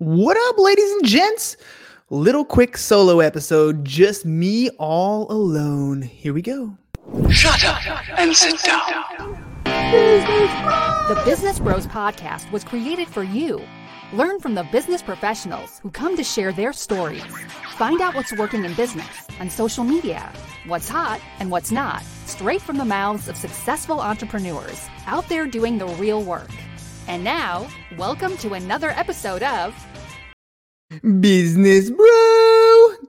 What up, ladies and gents? Little quick solo episode, just me all alone. Here we go. Shut up and sit down. The Business Bros Podcast was created for you. Learn from the business professionals who come to share their stories. Find out what's working in business, on social media, what's hot and what's not, straight from the mouths of successful entrepreneurs out there doing the real work. And now, welcome to another episode of Business bro,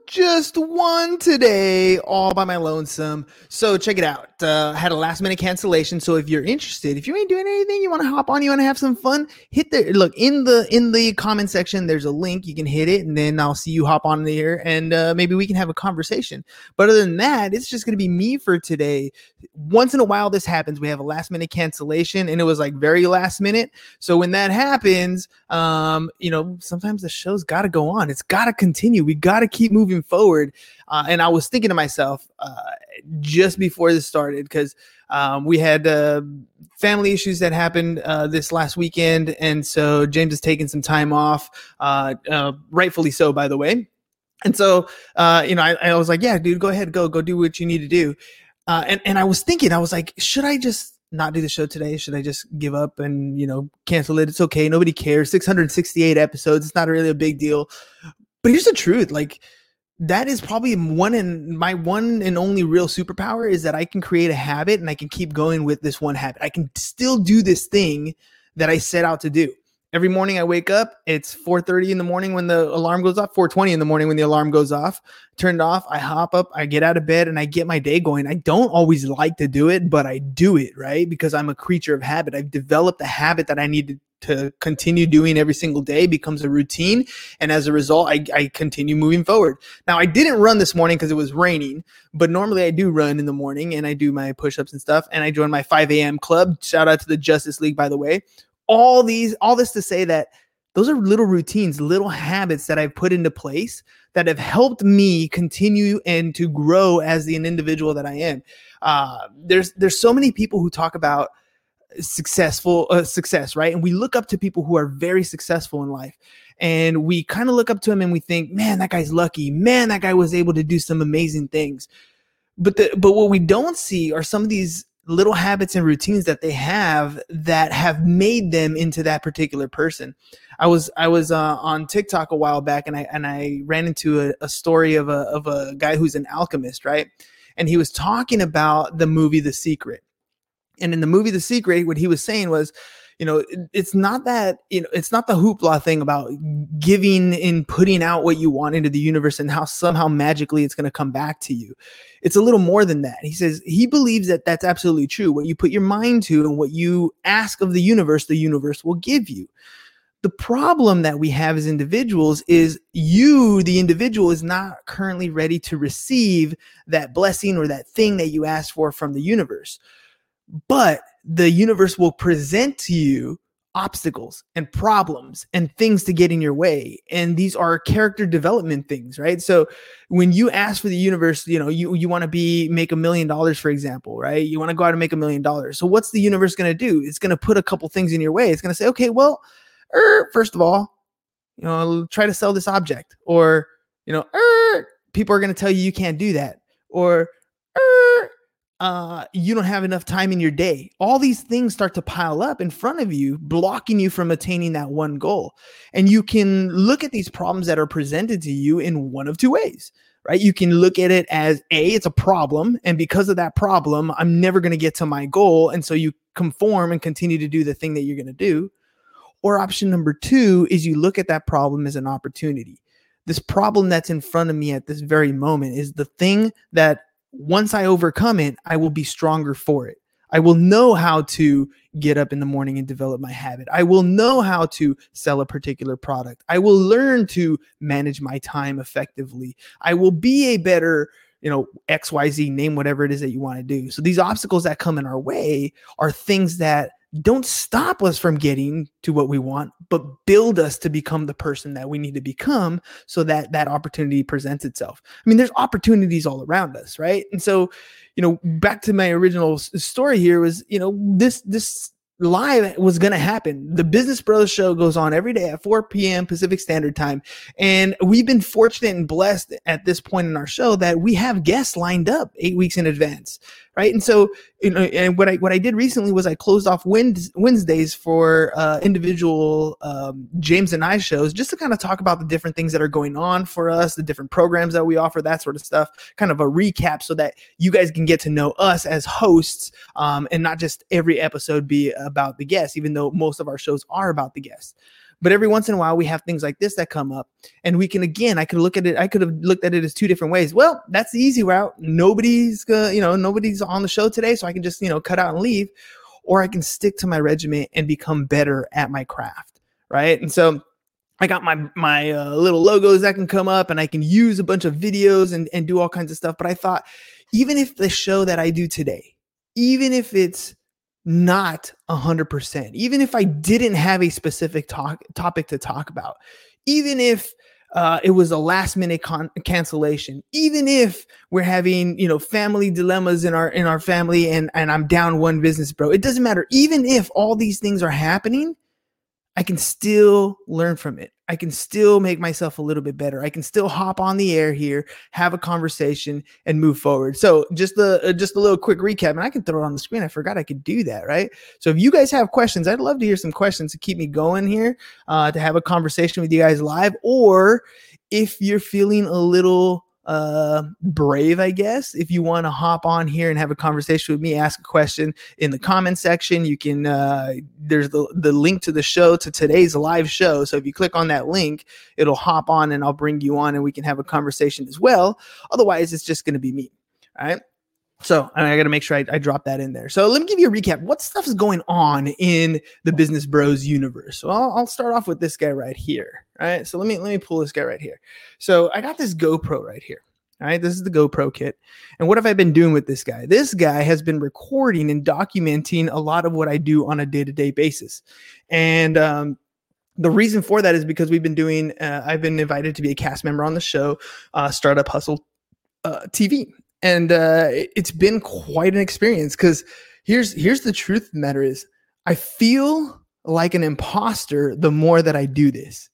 just one today, all by my lonesome. So check it out. Uh, had a last minute cancellation. So if you're interested, if you ain't doing anything, you want to hop on, you want to have some fun, hit the look in the in the comment section. There's a link. You can hit it, and then I'll see you hop on there, and uh, maybe we can have a conversation. But other than that, it's just gonna be me for today. Once in a while, this happens. We have a last minute cancellation, and it was like very last minute. So when that happens, um, you know, sometimes the show's got to go on. It's got to continue. We got to keep moving forward. Uh, and I was thinking to myself uh, just before this started because um, we had uh, family issues that happened uh, this last weekend, and so James is taking some time off, uh, uh, rightfully so, by the way. And so, you know, I, I, was like, "Yeah, dude, go ahead, go, go do what you need to do." and and I was thinking, I was like, should I just not do the show today? Should I just give up and you know cancel it? It's okay. Nobody cares. 668 episodes. It's not really a big deal. But here's the truth: like that is probably one and my one and only real superpower is that I can create a habit and I can keep going with this one habit. I can still do this thing that I set out to do. Every morning i wake up it's 4.30 in the morning when the alarm goes off 4.20 in the morning when the alarm goes off. Turned off i hop up i get out of bed and i get my day going. I don't always like to do it but i do it right? Because i'm a creature of habit. I've developed a habit that i need to, to continue doing every single day becomes a routine. And as a result I, I continue moving forward. Now i didn't run this morning because it was raining but normally i do run in the morning and i do my push-ups and stuff. And i join my 5 a.m club. Shout out to the justice league by the way. All these all this to say that those are little routines little habits that i've put into place that have helped me continue and to grow as the, an individual that i am. Uh, there's there's so many people who talk about successful uh, success right and we look up to people who are very successful in life and we kind of look up to them and we think man that guy's lucky man that guy was able to do some amazing things but the but what we don't see are some of these little habits and routines that they have that have made them into that particular person. I was I was uh, on TikTok a while back and I and I ran into a, a story of a of a guy who's an alchemist, right? And he was talking about the movie The Secret. And in the movie The Secret, what he was saying was, you know it's not that you know it's not the hoopla thing about giving and putting out what you want into the universe and how somehow magically it's going to come back to you. It's a little more than that. He says he believes that that's absolutely true. What you put your mind to and what you ask of the universe the universe will give you. The problem that we have as individuals is you the individual is not currently ready to receive that blessing or that thing that you asked for from the universe but the universe will present to you obstacles and problems and things to get in your way. And these are character development things right? So when you ask for the universe you know you you want to be make a million dollars for example right? You want to go out and make a million dollars. So what's the universe going to do? It's going to put a couple things in your way. It's going to say okay well er, first of all you know try to sell this object. Or you know er, people are going to tell you you can't do that. Or uh, you don't have enough time in your day. All these things start to pile up in front of you, blocking you from attaining that one goal. And you can look at these problems that are presented to you in one of two ways, right? You can look at it as A, it's a problem. And because of that problem, I'm never going to get to my goal. And so you conform and continue to do the thing that you're going to do. Or option number two is you look at that problem as an opportunity. This problem that's in front of me at this very moment is the thing that once I overcome it, I will be stronger for it. I will know how to get up in the morning and develop my habit. I will know how to sell a particular product. I will learn to manage my time effectively. I will be a better, you know, XYZ, name whatever it is that you want to do. So these obstacles that come in our way are things that don't stop us from getting to what we want but build us to become the person that we need to become so that that opportunity presents itself i mean there's opportunities all around us right and so you know back to my original story here was you know this this live was going to happen. The Business Brothers show goes on every day at 4 p.m. Pacific Standard Time. And we've been fortunate and blessed at this point in our show that we have guests lined up eight weeks in advance. Right. And so, you know, and what I, what I did recently was I closed off Wednesdays for uh, individual um, James and I shows just to kind of talk about the different things that are going on for us, the different programs that we offer, that sort of stuff, kind of a recap so that you guys can get to know us as hosts um, and not just every episode be about the guests, even though most of our shows are about the guests. But every once in a while, we have things like this that come up, and we can again. I could look at it. I could have looked at it as two different ways. Well, that's the easy route. Nobody's gonna, you know, nobody's on the show today, so I can just, you know, cut out and leave, or I can stick to my regiment and become better at my craft, right? And so I got my my uh, little logos that can come up, and I can use a bunch of videos and and do all kinds of stuff. But I thought, even if the show that I do today, even if it's not 100%, even if I didn't have a specific talk, topic to talk about, even if uh, it was a last minute con- cancellation, even if we're having you know family dilemmas in our in our family and and I'm down one business bro, it doesn't matter. Even if all these things are happening, I can still learn from it. I can still make myself a little bit better. I can still hop on the air here, have a conversation, and move forward. So just the uh, just a little quick recap, and I can throw it on the screen. I forgot I could do that, right? So if you guys have questions, I'd love to hear some questions to keep me going here, uh, to have a conversation with you guys live, or if you're feeling a little uh brave i guess. If you want to hop on here and have a conversation with me ask a question in the comment section. You can uh there's the the link to the show to today's live show. So if you click on that link it'll hop on and i'll bring you on and we can have a conversation as well. Otherwise it's just going to be me all right so I got to make sure I, I, drop that in there. So let me give you a recap. What stuff is going on in the Business Bros universe? So I'll, I'll, start off with this guy right here. Right. So let me let me pull this guy right here. So I got this GoPro right here. All right, this is the GoPro kit. And what have I been doing with this guy? This guy has been recording and documenting a lot of what I do on a day to day basis. And um, the reason for that is because we've been doing, uh, I've been invited to be a cast member on the show, uh, Startup Hustle uh, TV and uh, it's been quite an experience because here's here's the truth of the matter is I feel like an imposter the more that I do this.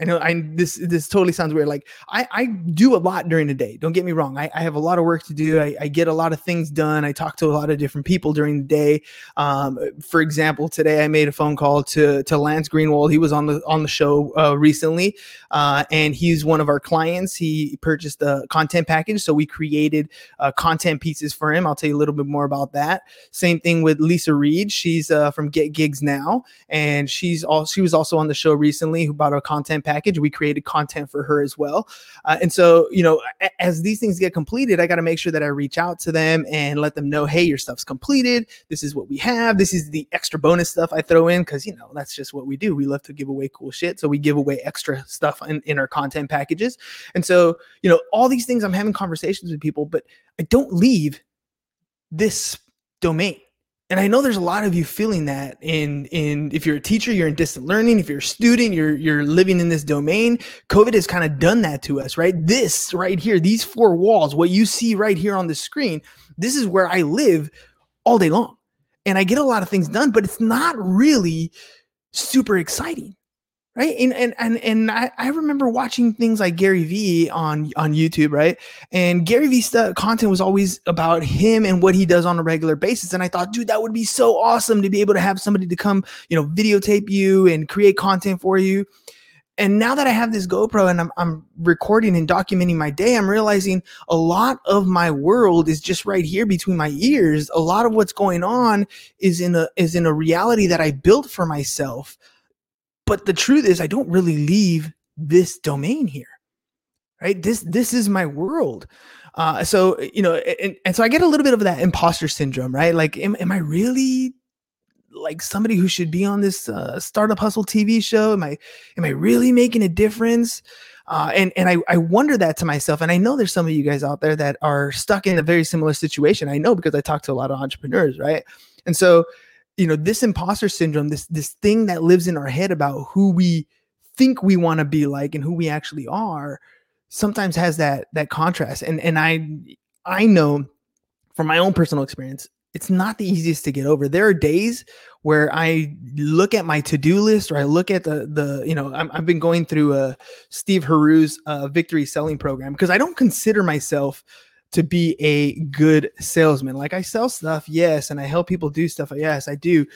I know I this this totally sounds weird. Like I, I do a lot during the day. Don't get me wrong. I, I have a lot of work to do. I, I, get a lot of things done. I talk to a lot of different people during the day. Um, for example, today I made a phone call to to Lance Greenwald. He was on the on the show uh, recently, uh, and he's one of our clients. He purchased a content package, so we created uh, content pieces for him. I'll tell you a little bit more about that. Same thing with Lisa Reed. She's uh, from Get Gigs Now, and she's all she was also on the show recently. Who bought a content package. We created content for her as well. Uh, and so, you know, as these things get completed, I got to make sure that I reach out to them and let them know, hey, your stuff's completed. This is what we have. This is the extra bonus stuff I throw in because, you know, that's just what we do. We love to give away cool shit. So we give away extra stuff in, in our content packages. And so, you know, all these things I'm having conversations with people, but I don't leave this domain and I know there's a lot of you feeling that in in if you're a teacher, you're in distant learning, if you're a student, you're you're living in this domain. COVID has kind of done that to us, right? This right here, these four walls, what you see right here on the screen, this is where I live all day long. And I get a lot of things done, but it's not really super exciting right? And and and, and I, I remember watching things like gary vee on on youtube right? And gary vee stuff content was always about him and what he does on a regular basis. And i thought dude that would be so awesome to be able to have somebody to come you know videotape you and create content for you. And now that I have this GoPro and I'm, I'm recording and documenting my day, I'm realizing a lot of my world is just right here between my ears. A lot of what's going on is in a is in a reality that I built for myself but the truth is, I don't really leave this domain here, right? This this is my world. Uh, so you know, and, and so I get a little bit of that imposter syndrome, right? Like, am, am I really like somebody who should be on this uh, startup hustle TV show? Am I am I really making a difference? Uh, and and I, I wonder that to myself. And I know there's some of you guys out there that are stuck in a very similar situation. I know because I talk to a lot of entrepreneurs, right? And so you know this imposter syndrome this this thing that lives in our head about who we think we want to be like and who we actually are sometimes has that that contrast and and i i know from my own personal experience it's not the easiest to get over. There are days where I look at my to-do list or I look at the the you know i have been going through uh, Steve Haru's uh, victory selling program because I don't consider myself to be a good salesman. Like I sell stuff, yes, and I help people do stuff, yes, I do,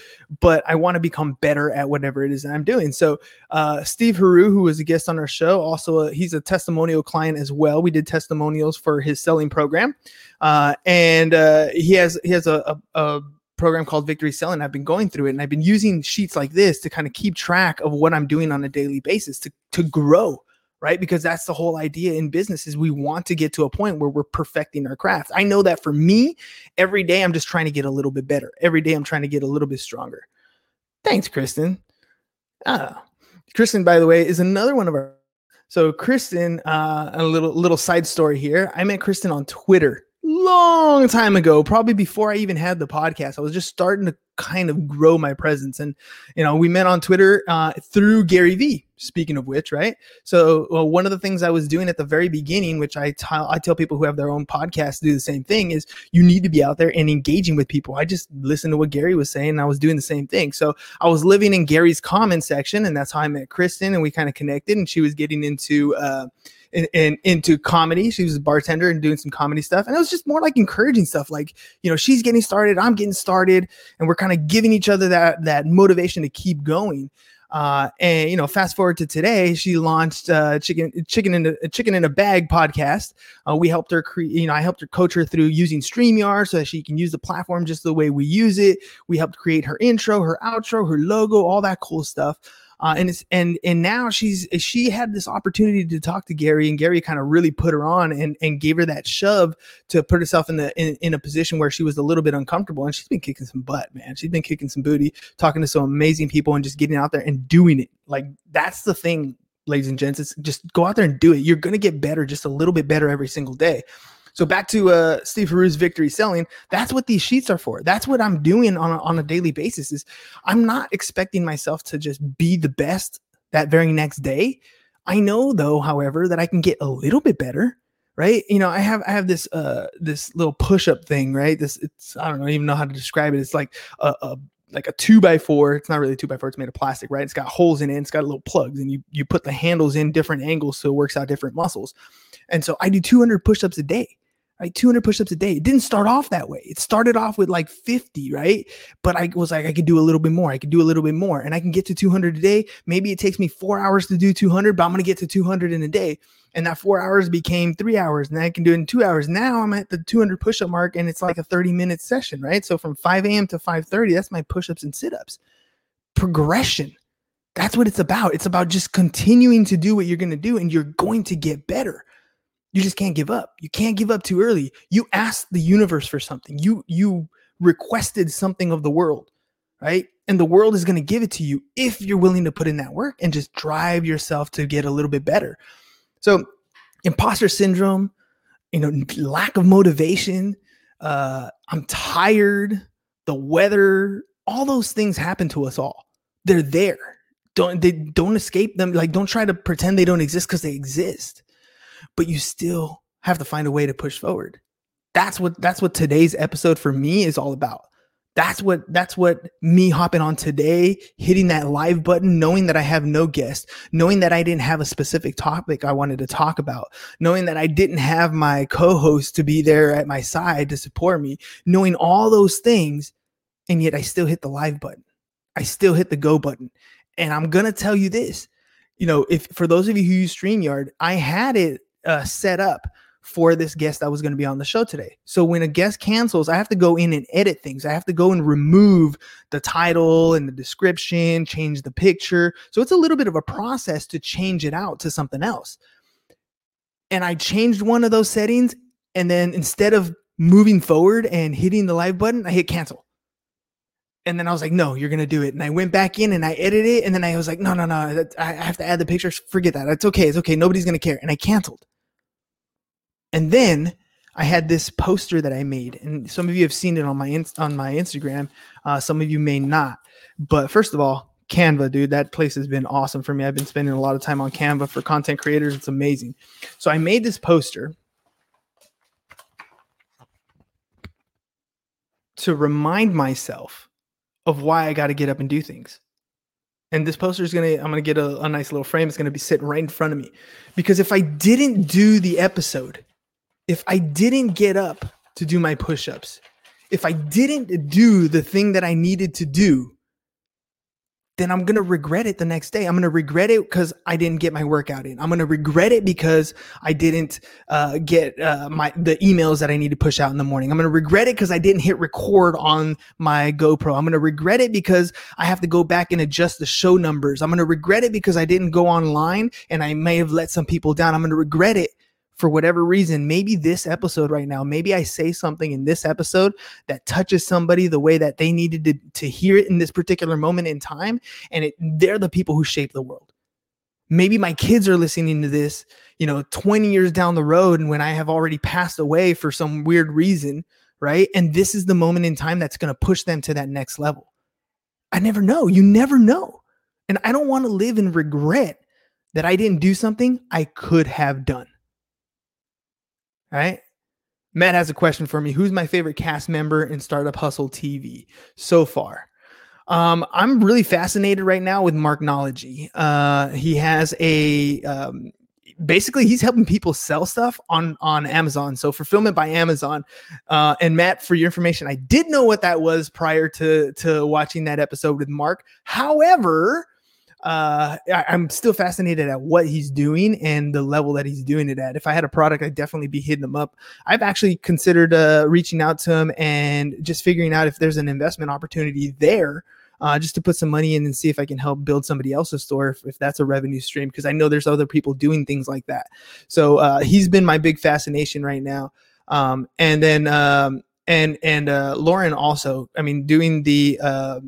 but I want to become better at whatever it is that I'm doing. So, uh, Steve Haru, who was a guest on our show, also a, he's a testimonial client as well. We did testimonials for his selling program, uh, and uh, he has he has a, a, a program called Victory Selling. I've been going through it and I've been using sheets like this to kind of keep track of what I'm doing on a daily basis to to grow right? Because that's the whole idea in business is we want to get to a point where we're perfecting our craft. I know that for me every day i'm just trying to get a little bit better. Every day i'm trying to get a little bit stronger. Thanks kristen. Ah kristen by the way is another one of our so kristen uh, a little little side story here. I met kristen on twitter long time ago, probably before I even had the podcast. I was just starting to kind of grow my presence. And, you know, we met on Twitter uh, through Gary Vee, speaking of which, right? So, well, one of the things I was doing at the very beginning, which I I tell people who have their own podcast to do the same thing, is you need to be out there and engaging with people. I just listened to what Gary was saying and I was doing the same thing. So I was living in Gary's comment section, and that's how I met Kristen and we kind of connected. And she was getting into, uh, in, in, into comedy. She was a bartender and doing some comedy stuff. And it was just more like encouraging stuff. Like, you know, she's getting started, I'm getting started, and we're kind of giving each other that that motivation to keep going. Uh, and you know, fast forward to today, she launched uh, chicken chicken in a chicken in a bag podcast. Uh, we helped her create, you know, I helped her coach her through using Streamyard so that she can use the platform just the way we use it. We helped create her intro, her outro, her logo, all that cool stuff. Uh, and it's and and now she's she had this opportunity to talk to Gary, and Gary kind of really put her on and and gave her that shove to put herself in the in, in a position where she was a little bit uncomfortable. And she's been kicking some butt, man. She's been kicking some booty, talking to some amazing people, and just getting out there and doing it. Like that's the thing, ladies and gents. It's just go out there and do it. You're gonna get better, just a little bit better every single day. So back to uh, Steve Haru's victory selling. That's what these sheets are for. That's what I'm doing on a, on a daily basis. Is I'm not expecting myself to just be the best that very next day. I know though, however, that I can get a little bit better. Right. You know, I have I have this uh this little push-up thing, right? This it's I don't even know how to describe it. It's like a, a like a two by four. It's not really two by four. It's made of plastic, right? It's got holes in it. It's got little plugs, and you you put the handles in different angles so it works out different muscles. And so I do 200 push-ups a day right? 200 push-ups a day. It didn't start off that way. It started off with like 50, right? But I was like, I could do a little bit more. I could do a little bit more, and I can get to 200 a day. Maybe it takes me four hours to do 200, but I'm gonna get to 200 in a day. And that four hours became three hours, and I can do it in two hours. Now I'm at the 200 push-up mark, and it's like a 30 minute session, right? So from 5 a.m. to 5:30, that's my push-ups and sit-ups. Progression. That's what it's about. It's about just continuing to do what you're to do, and you're going to get better you just can't give up. You can't give up too early. You asked the universe for something. You you requested something of the world, right? And the world is going to give it to you if you're willing to put in that work and just drive yourself to get a little bit better. So, imposter syndrome, you know, lack of motivation, uh, I'm tired, the weather, all those things happen to us all. They're there. Don't they don't escape them. Like don't try to pretend they don't exist because they exist but you still have to find a way to push forward. That's what that's what today's episode for me is all about. That's what that's what me hopping on today, hitting that live button, knowing that I have no guest, knowing that I didn't have a specific topic I wanted to talk about, knowing that I didn't have my co-host to be there at my side to support me, knowing all those things, and yet I still hit the live button. I still hit the go button. And I'm gonna tell you this, you know, if for those of you who use StreamYard, I had it uh, set up for this guest that was going to be on the show today. So when a guest cancels, I have to go in and edit things. I have to go and remove the title and the description, change the picture. So it's a little bit of a process to change it out to something else. And I changed one of those settings. And then instead of moving forward and hitting the live button, I hit cancel. And then I was like, no, you're going to do it. And I went back in and I edited it. And then I was like, no, no, no, I have to add the pictures. Forget that. It's okay. It's okay. Nobody's going to care. And I canceled. And then I had this poster that I made, and some of you have seen it on my on my Instagram. Uh, some of you may not. But first of all, Canva, dude, that place has been awesome for me. I've been spending a lot of time on Canva for content creators. It's amazing. So I made this poster. to remind myself of why I got to get up and do things. And this poster is gonna, I'm gonna get a, a nice little frame. It's gonna be sitting right in front of me. Because if I didn't do the episode, if I didn't get up to do my push ups, if I didn't do the thing that I needed to do, then I'm going to regret it the next day. I'm going to regret it because I didn't get my workout in. I'm going to regret it because I didn't uh, get uh, my the emails that I need to push out in the morning. I'm going to regret it because I didn't hit record on my GoPro. I'm going to regret it because I have to go back and adjust the show numbers. I'm going to regret it because I didn't go online and I may have let some people down. I'm going to regret it for whatever reason, maybe this episode right now, maybe I say something in this episode that touches somebody the way that they needed to, to hear it in this particular moment in time. And it, they're the people who shape the world. Maybe my kids are listening to this, you know, 20 years down the road, and when I have already passed away for some weird reason, right? And this is the moment in time that's going to push them to that next level. I never know. You never know. And I don't want to live in regret that I didn't do something I could have done. Right. Matt has a question for me. Who's my favorite cast member in Startup Hustle TV so far? Um, I'm really fascinated right now with Marknology. Uh, he has a um, basically he's helping people sell stuff on on Amazon. So fulfillment by Amazon. Uh, and Matt, for your information, I did know what that was prior to to watching that episode with Mark. However, uh, I, am still fascinated at what he's doing and the level that he's doing it at. If I had a product, I'd definitely be hitting him up. I've actually considered uh, reaching out to him and just figuring out if there's an investment opportunity there. Uh, just to put some money in and see if I can help build somebody else's store if, if that's a revenue stream because I know there's other people doing things like that. So uh, he's been my big fascination right now. Um, and then um, and and uh, Lauren also. I mean, doing the uh,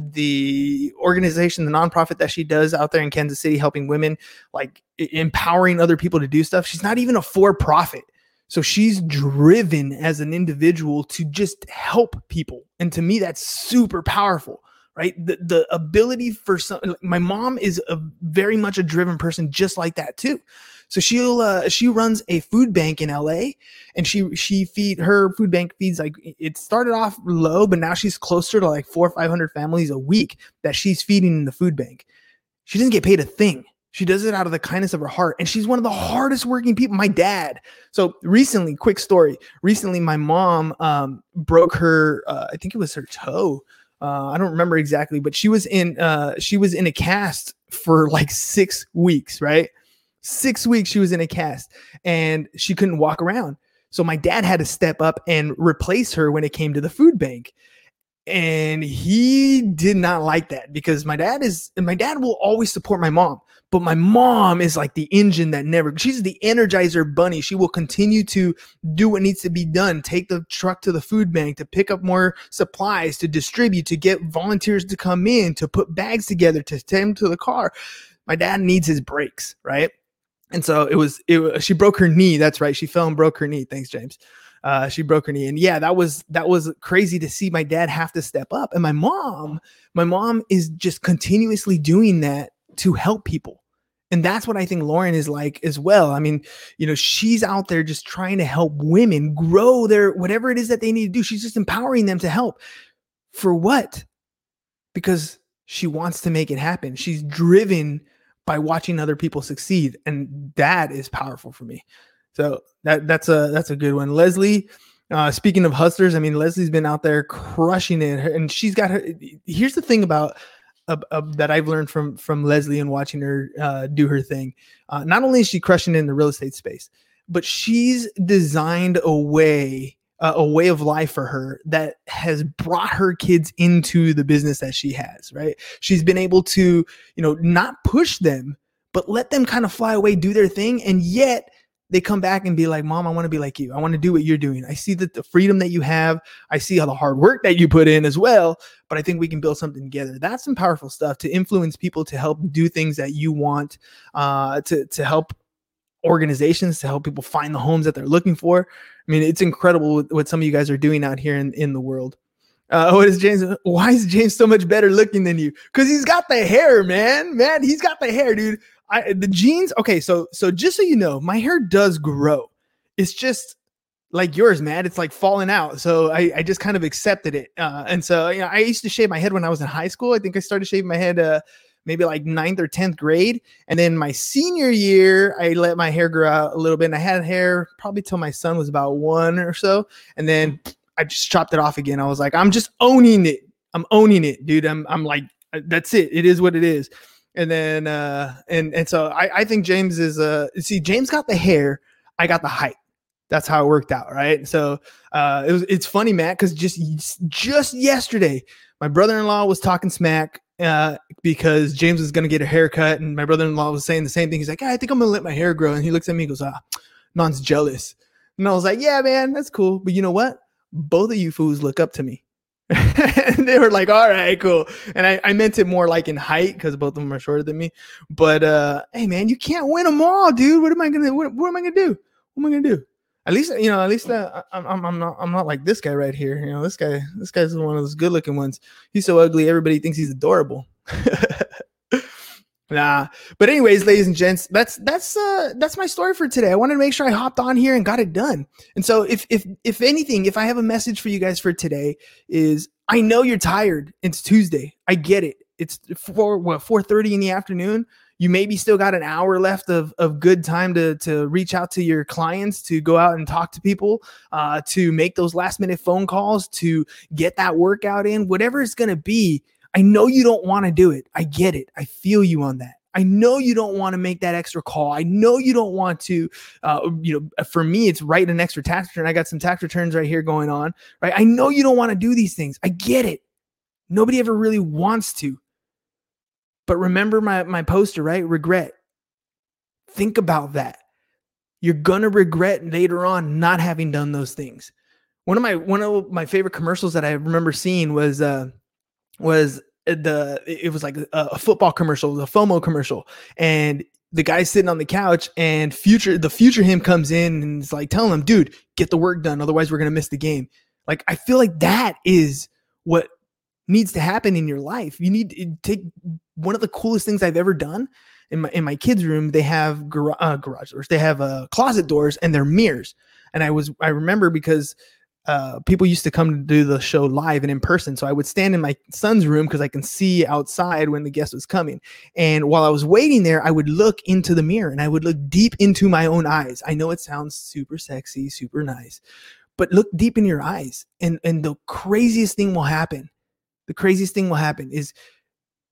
the organization, the nonprofit that she does out there in Kansas City, helping women, like empowering other people to do stuff. She's not even a for profit. So she's driven as an individual to just help people. And to me, that's super powerful, right? The, the ability for some, my mom is a very much a driven person, just like that, too. So she'll uh, she runs a food bank in LA, and she she feed her food bank feeds like it started off low, but now she's closer to like four or five hundred families a week that she's feeding in the food bank. She doesn't get paid a thing. She does it out of the kindness of her heart. And she's one of the hardest working people. My dad. So recently, quick story. Recently, my mom um, broke her, uh, I think it was her toe. Uh, I don't remember exactly, but she was in uh, she was in a cast for like six weeks, right? Six weeks she was in a cast and she couldn't walk around. So my dad had to step up and replace her when it came to the food bank. And he did not like that because my dad is, my dad will always support my mom, but my mom is like the engine that never, she's the energizer bunny. She will continue to do what needs to be done, take the truck to the food bank, to pick up more supplies, to distribute, to get volunteers to come in, to put bags together, to them to the car. My dad needs his breaks, right? And so it was, it, she broke her knee. That's right. She fell and broke her knee. Thanks, James. Uh, she broke her knee. And yeah, that was, that was crazy to see my dad have to step up. And my mom, my mom is just continuously doing that to help people. And that's what I think Lauren is like as well. I mean, you know, she's out there just trying to help women grow their whatever it is that they need to do. She's just empowering them to help. For what? Because she wants to make it happen. She's driven by watching other people succeed and that is powerful for me. So that that's a that's a good one. Leslie uh, speaking of hustlers i mean leslie's been out there crushing it and she's got her here's the thing about uh, uh, that i've learned from from leslie and watching her uh, do her thing. Uh, not only is she crushing it in the real estate space but she's designed a way uh, a way of life for her that has brought her kids into the business that she has, right? She's been able to, you know, not push them, but let them kind of fly away, do their thing. And yet they come back and be like, Mom, I want to be like you. I want to do what you're doing. I see that the freedom that you have. I see all the hard work that you put in as well. But I think we can build something together. That's some powerful stuff to influence people to help do things that you want, uh, to, to help organizations to help people find the homes that they're looking for. I mean, it's incredible what some of you guys are doing out here in, in the world. Uh, what is James? Why is James so much better looking than you? Because he's got the hair, man. Man, he's got the hair, dude. I, the jeans. Okay, so so just so you know, my hair does grow. It's just like yours, man. It's like falling out. So I, I just kind of accepted it. Uh, and so you know, I used to shave my head when I was in high school. I think I started shaving my head uh, maybe like ninth or tenth grade. And then my senior year, I let my hair grow out a little bit. And I had hair probably till my son was about one or so. And then I just chopped it off again. I was like, I'm just owning it. I'm owning it, dude. I'm I'm like, uh, that's it. It is what it is. And then uh and and so I, I think James is uh see James got the hair, I got the height. That's how it worked out, right? So uh it was it's funny, Matt, because just just yesterday, my brother-in-law was talking smack uh, because James was gonna get a haircut, and my brother-in-law was saying the same thing. He's like, I think I'm gonna let my hair grow, and he looks at me, and goes, Ah, Non's jealous, and I was like, Yeah, man, that's cool, but you know what? Both of you fools look up to me. and they were like, all right, cool. And I, I meant it more like in height because both of them are shorter than me. But uh, hey, man, you can't win them all, dude. What am I gonna what, what am I gonna do? What am I gonna do? At least you know, at least uh, I'm, I'm not I'm not like this guy right here. You know, this guy this guy's one of those good looking ones. He's so ugly, everybody thinks he's adorable. Nah, but anyways, ladies and gents, that's that's uh that's my story for today. I wanted to make sure I hopped on here and got it done. And so if if if anything, if I have a message for you guys for today is I know you're tired. It's Tuesday. I get it. It's four what 4:30 in the afternoon. You maybe still got an hour left of, of good time to, to reach out to your clients, to go out and talk to people, uh, to make those last minute phone calls, to get that workout in, whatever it's going to be I know you don't want to do it. I get it. I feel you on that. I know you don't want to make that extra call. I know you don't want to, uh, you know, uh, for me, it's write an extra tax return. I got some tax returns right here going on, right? I know you don't want to do these things. I get it. Nobody ever really wants to. But remember my, my poster, right? Regret. Think about that. You're to regret later on not having done those things. One of my, one of my favorite commercials that I remember seeing was, uh, was uh, the it was like a, a football commercial, a FOMO commercial, and the guy's sitting on the couch and future the future him comes in and it's like telling him, dude, get the work done, otherwise we're gonna miss the game. Like I feel like that is what needs to happen in your life. You need to take one of the coolest things I've ever done in my in my kids' room. They have gar- uh, garage doors, they have uh, closet doors, and they're mirrors. And I was I remember because uh, people used to come to do the show live and in person. So I would stand in my son's room because I can see outside when the guest was coming. And while I was waiting there, I would look into the mirror and I would look deep into my own eyes. I know it sounds super sexy, super nice, but look deep in your eyes. And and the craziest thing will happen. The craziest thing will happen is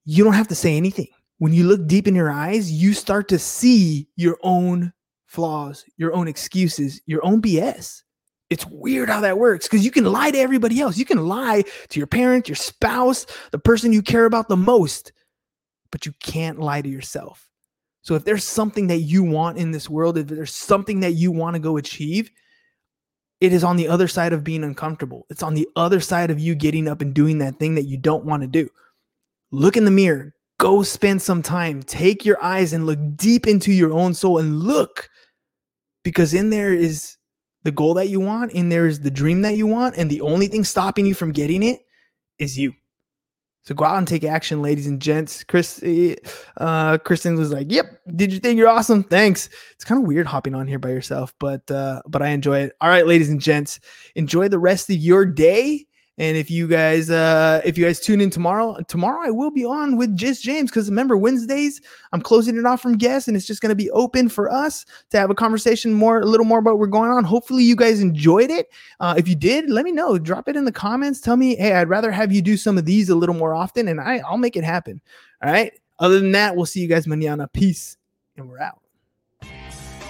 you don't have to say anything. When you look deep in your eyes, you start to see your own flaws, your own excuses, your own BS it's weird how that works because you can lie to everybody else. You can lie to your parent, your spouse, the person you care about the most, but you can't lie to yourself. So if there's something that you want in this world, if there's something that you want to go achieve, it is on the other side of being uncomfortable. It's on the other side of you getting up and doing that thing that you don't want to do. Look in the mirror, go spend some time, take your eyes and look deep into your own soul and look because in there is the goal that you want in there's the dream that you want and the only thing stopping you from getting it is you so go out and take action ladies and gents. Chris uh kristen was like yep did you think you're awesome? Thanks. It's kind of weird hopping on here by yourself but uh but i enjoy it. All right ladies and gents enjoy the rest of your day and if you guys, uh, if you guys tune in tomorrow, tomorrow I will be on with Just James because remember Wednesdays I'm closing it off from guests and it's just going to be open for us to have a conversation more, a little more about what's going on. Hopefully you guys enjoyed it. Uh, if you did, let me know. Drop it in the comments. Tell me, hey, I'd rather have you do some of these a little more often, and I, I'll make it happen. All right. Other than that, we'll see you guys mañana. Peace, and we're out.